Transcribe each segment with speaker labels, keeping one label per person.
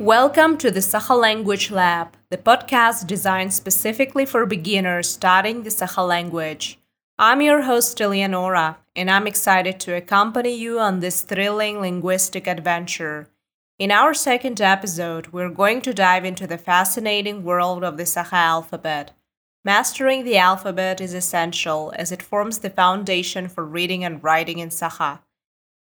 Speaker 1: Welcome to the Sakha Language Lab, the podcast designed specifically for beginners studying the Sakha language. I'm your host, Eleonora, and I'm excited to accompany you on this thrilling linguistic adventure. In our second episode, we're going to dive into the fascinating world of the Sakha alphabet. Mastering the alphabet is essential as it forms the foundation for reading and writing in Sakha.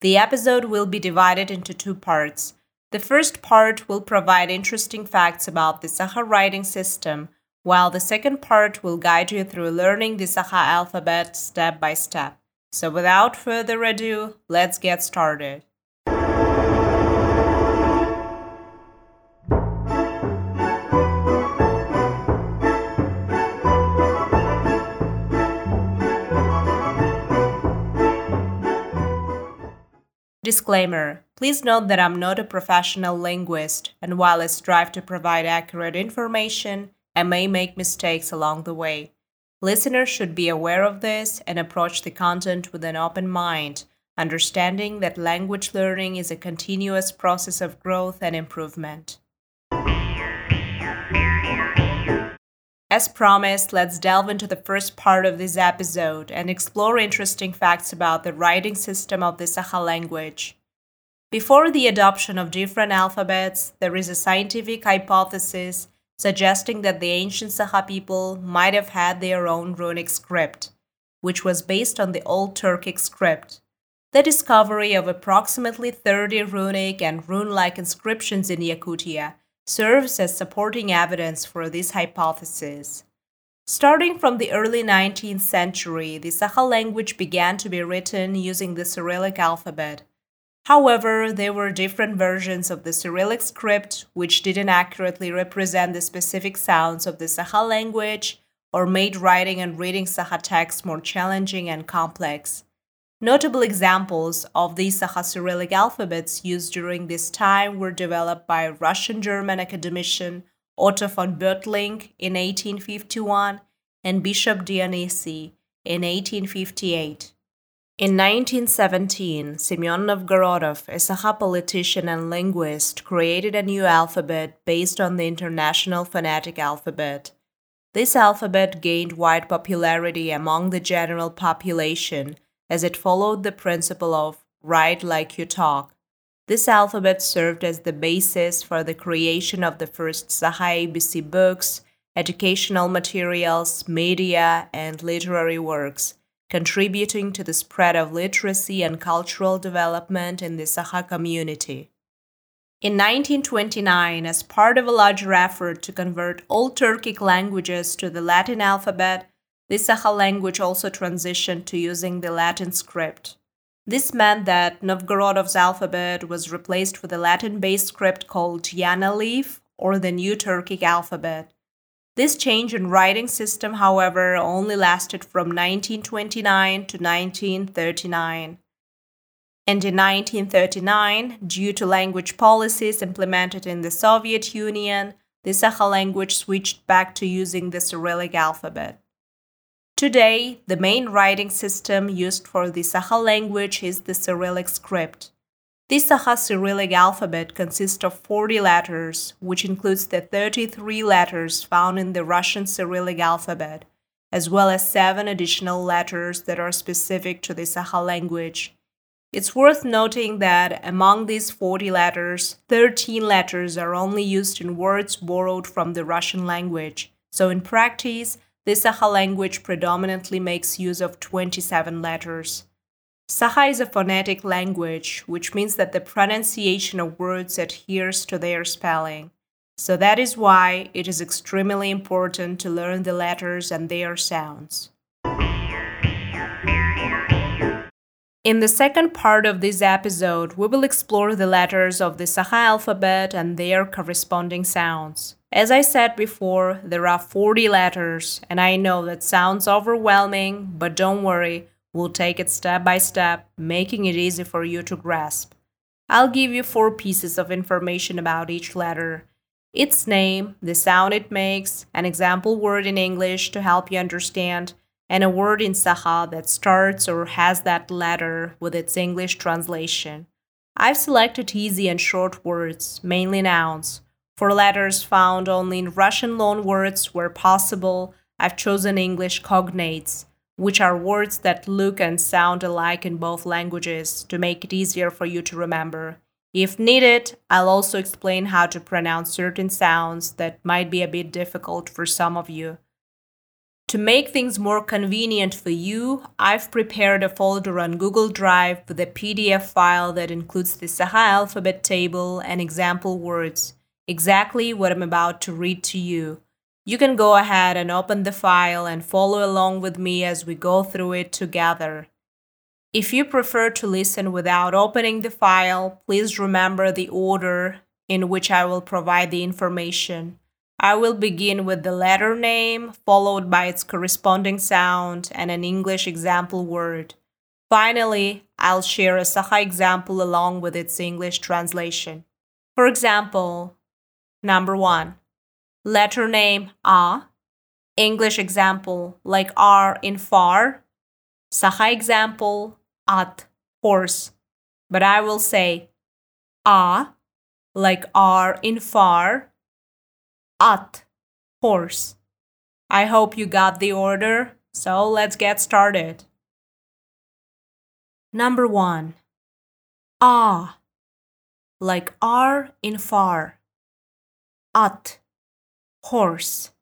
Speaker 1: The episode will be divided into two parts. The first part will provide interesting facts about the Sakha writing system, while the second part will guide you through learning the Sakha alphabet step by step. So, without further ado, let's get started. Disclaimer Please note that I'm not a professional linguist, and while I strive to provide accurate information, I may make mistakes along the way. Listeners should be aware of this and approach the content with an open mind, understanding that language learning is a continuous process of growth and improvement. As promised, let's delve into the first part of this episode and explore interesting facts about the writing system of the Sakha language. Before the adoption of different alphabets, there is a scientific hypothesis suggesting that the ancient Sakha people might have had their own runic script, which was based on the Old Turkic script. The discovery of approximately 30 runic and rune like inscriptions in Yakutia serves as supporting evidence for this hypothesis. Starting from the early 19th century, the Sakha language began to be written using the Cyrillic alphabet. However, there were different versions of the Cyrillic script which didn't accurately represent the specific sounds of the Sakha language or made writing and reading Sakha texts more challenging and complex. Notable examples of these Sakha Cyrillic alphabets used during this time were developed by Russian German academician Otto von Böhtlingk in 1851 and Bishop Dionysii in 1858. In 1917, Semyon Novgorodov, a Sakha politician and linguist, created a new alphabet based on the International Phonetic Alphabet. This alphabet gained wide popularity among the general population as it followed the principle of write like you talk. This alphabet served as the basis for the creation of the first Sakha ABC books, educational materials, media, and literary works, contributing to the spread of literacy and cultural development in the Sakha community. In 1929, as part of a larger effort to convert all Turkic languages to the Latin alphabet, the Sakha language also transitioned to using the Latin script. This meant that Novgorodov's alphabet was replaced with a Latin based script called Yanalif, or the New Turkic alphabet. This change in writing system, however, only lasted from 1929 to 1939. And in 1939, due to language policies implemented in the Soviet Union, the Sakha language switched back to using the Cyrillic alphabet. Today, the main writing system used for the Sakha language is the Cyrillic script. This Sakha Cyrillic alphabet consists of 40 letters, which includes the 33 letters found in the Russian Cyrillic alphabet, as well as seven additional letters that are specific to the Sakha language. It's worth noting that among these 40 letters, 13 letters are only used in words borrowed from the Russian language. So, in practice, the Sakha language predominantly makes use of 27 letters. Sakha is a phonetic language, which means that the pronunciation of words adheres to their spelling. So that is why it is extremely important to learn the letters and their sounds. In the second part of this episode, we will explore the letters of the Sakha alphabet and their corresponding sounds. As I said before, there are 40 letters, and I know that sounds overwhelming, but don't worry, we'll take it step by step, making it easy for you to grasp. I'll give you four pieces of information about each letter its name, the sound it makes, an example word in English to help you understand, and a word in Sakha that starts or has that letter with its English translation. I've selected easy and short words, mainly nouns. For letters found only in Russian loanwords where possible, I've chosen English cognates, which are words that look and sound alike in both languages to make it easier for you to remember. If needed, I'll also explain how to pronounce certain sounds that might be a bit difficult for some of you. To make things more convenient for you, I've prepared a folder on Google Drive with a PDF file that includes the Sakha alphabet table and example words, exactly what I'm about to read to you. You can go ahead and open the file and follow along with me as we go through it together. If you prefer to listen without opening the file, please remember the order in which I will provide the information. I will begin with the letter name, followed by its corresponding sound and an English example word. Finally, I'll share a Sakha example along with its English translation. For example, number one, letter name A, English example like R in far, Sakha example at, horse. But I will say a, like R in far, at, horse. I hope you got the order, so let's get started. Number one, ah, like R in far, at, horse.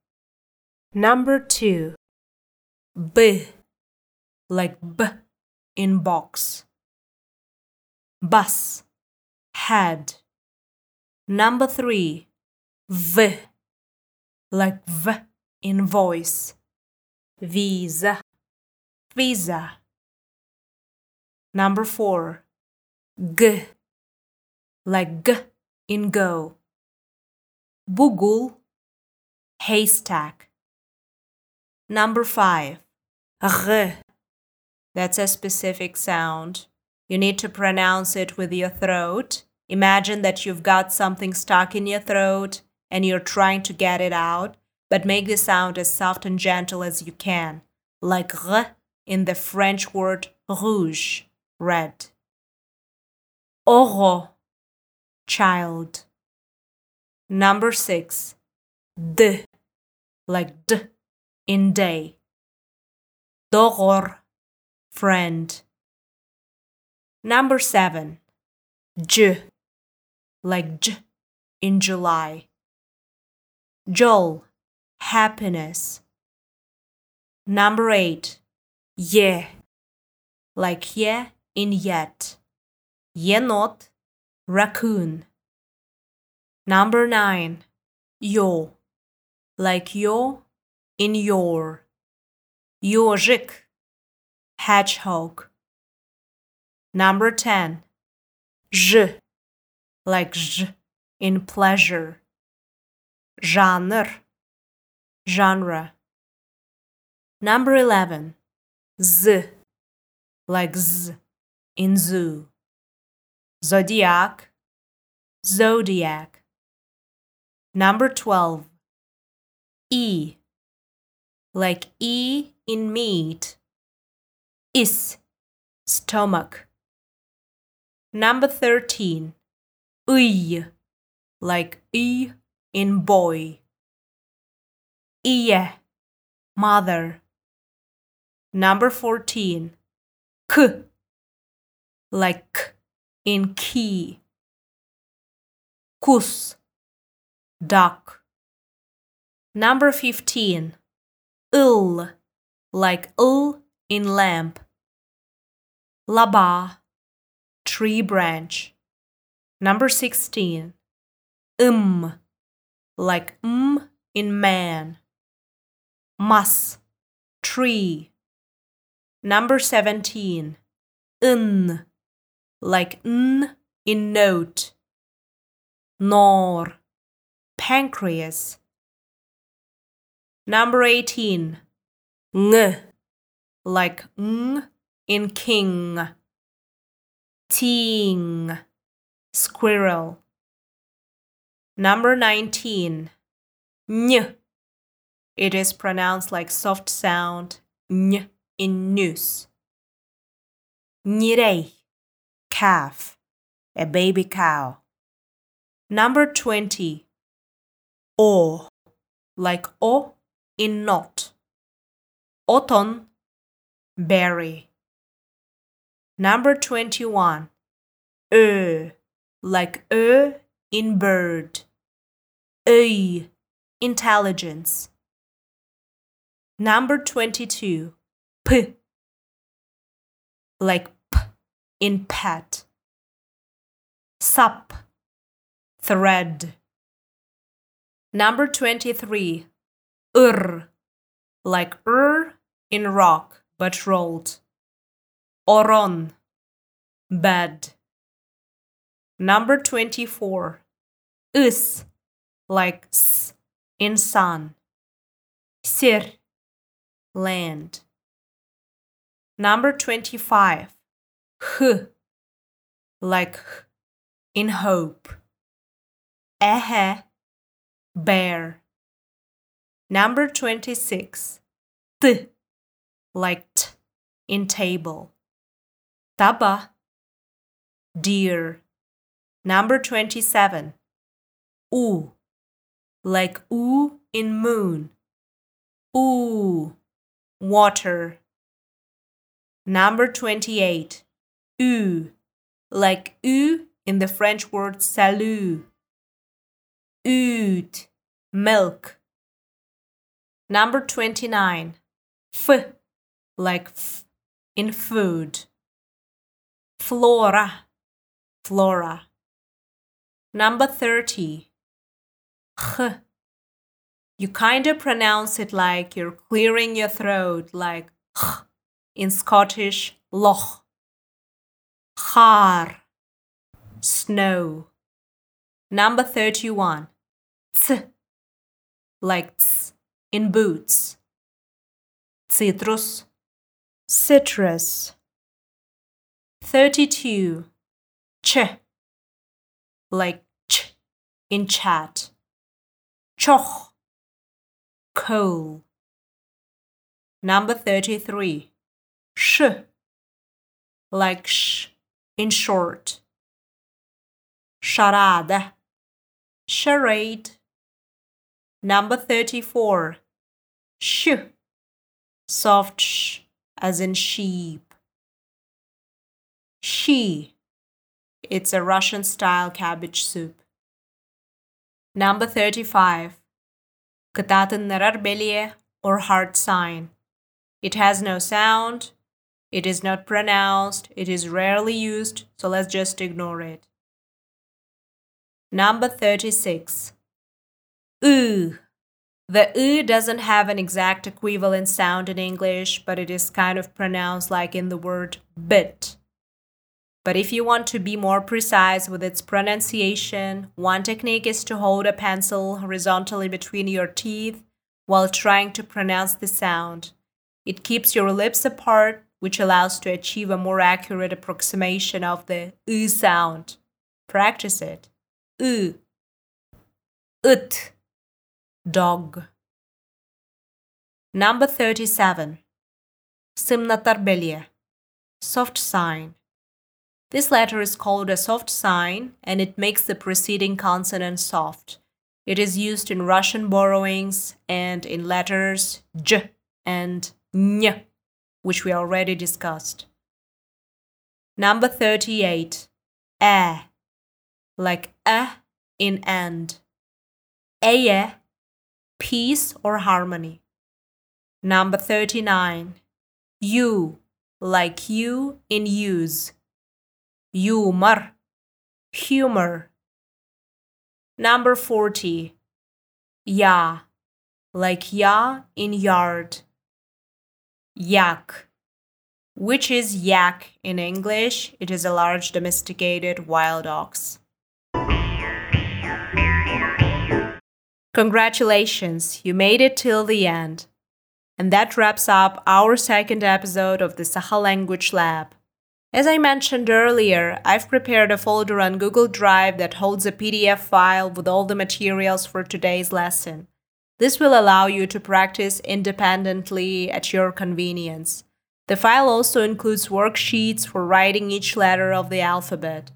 Speaker 1: Number two, b, like b in box. Bus, head. Number three, v, like v in voice. Visa, visa. Number four, g, like g in go. Bugul, haystack. Number five, that's a specific sound. You need to pronounce it with your throat. Imagine that you've got something stuck in your throat and you're trying to get it out, but make the sound as soft and gentle as you can, like r in the French word rouge, red. Oro, child. Number six, d, like d in day. Dogor, friend. Number seven, J, like J in July. Joel, happiness. Number eight, Ye, like Ye in yet. Yenot, raccoon. Number nine, Yo, like Yo in your. Yojik, hedgehog. Number 10. J, like j in pleasure. Genre, genre. Number 11. Z, like z in zoo. Zodiac, zodiac. Number 12. E, like E in meat is stomach. Number 13. Uy, like E in boy. Iye, mother. Number 14. K, like K in key. Kus, duck. Number 15. Il, like il in lamp. Laba, tree branch. Number 16. Um, like um in man. Mas, tree. Number 17. Un, like n in note. Nor, pancreas. Number 18. Ng, like ng in king. Ting, squirrel. Number 19. Ny. It is pronounced like soft sound ny in news. Nirei, calf. a baby cow. Number 20. O, like O in not. Autumn, berry. Number 21. Ö, like Ö in bird. Ö, intelligence. Number 22. P, like P in pet. Sup, thread. Number 23. Ur, like Ur in rock but rolled. Oron, bed. Number 24. Is, like S in sun. Sir, land. Number 25. H, like H in hope. Ehe, bear. Number 26. T, like T in table. Taba, deer. Number 27. U, like U in moon. Ooh, water. Number 28. U, like U in the French word salut. Oud, milk. Number 29. F, like F in food. Flora, flora. Number 30. H. You kind of pronounce it like you're clearing your throat, like H in Scottish, loch. Har, snow. Number 31. Th, like ts in boots. Citrus, citrus. 32. Ch, like ch in chat. Choch, coal. Number 33. Sh, like sh in short. Charada, charade. Number 34. Sh, soft sh, as in sheep. She, it's a Russian style cabbage soup. Number 35. Katatin belie or heart sign. It has no sound. It is not pronounced. It is rarely used, so let's just ignore it. Number 36. Oo. The oo doesn't have an exact equivalent sound in English, but it is kind of pronounced like in the word bit. But if you want to be more precise with its pronunciation, one technique is to hold a pencil horizontally between your teeth while trying to pronounce the sound. It keeps your lips apart, which allows to achieve a more accurate approximation of the u sound. Practice it. U. Ut. Dog. Number 37. Simnatarbelia. Soft sign. This letter is called a soft sign and it makes the preceding consonant soft. It is used in Russian borrowings and in letters j and ny, which we already discussed. Number 38. A. Like a in and. A. Peace or harmony. Number 39. You. Like you in use humor, humor. Number 40. Ya, like ya in yard. Yak, which is yak in English. It is a large domesticated wild ox. Congratulations, you made it till the end. And that wraps up our second episode of the Sakha Language Lab. As I mentioned earlier, I've prepared a folder on Google Drive that holds a PDF file with all the materials for today's lesson. This will allow you to practice independently at your convenience. The file also includes worksheets for writing each letter of the alphabet.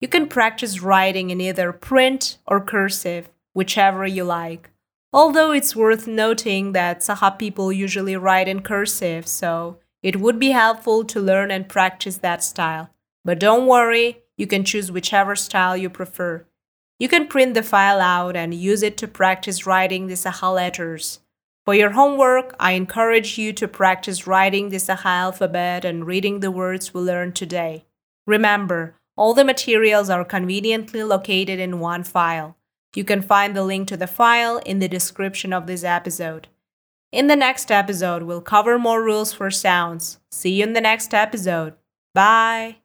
Speaker 1: You can practice writing in either print or cursive, whichever you like. Although it's worth noting that Sakha people usually write in cursive, so it would be helpful to learn and practice that style. But don't worry, you can choose whichever style you prefer. You can print the file out and use it to practice writing the Sakha letters. For your homework, I encourage you to practice writing the Sakha alphabet and reading the words we learned today. Remember, all the materials are conveniently located in one file. You can find the link to the file in the description of this episode. In the next episode, we'll cover more rules for sounds. See you in the next episode. Bye!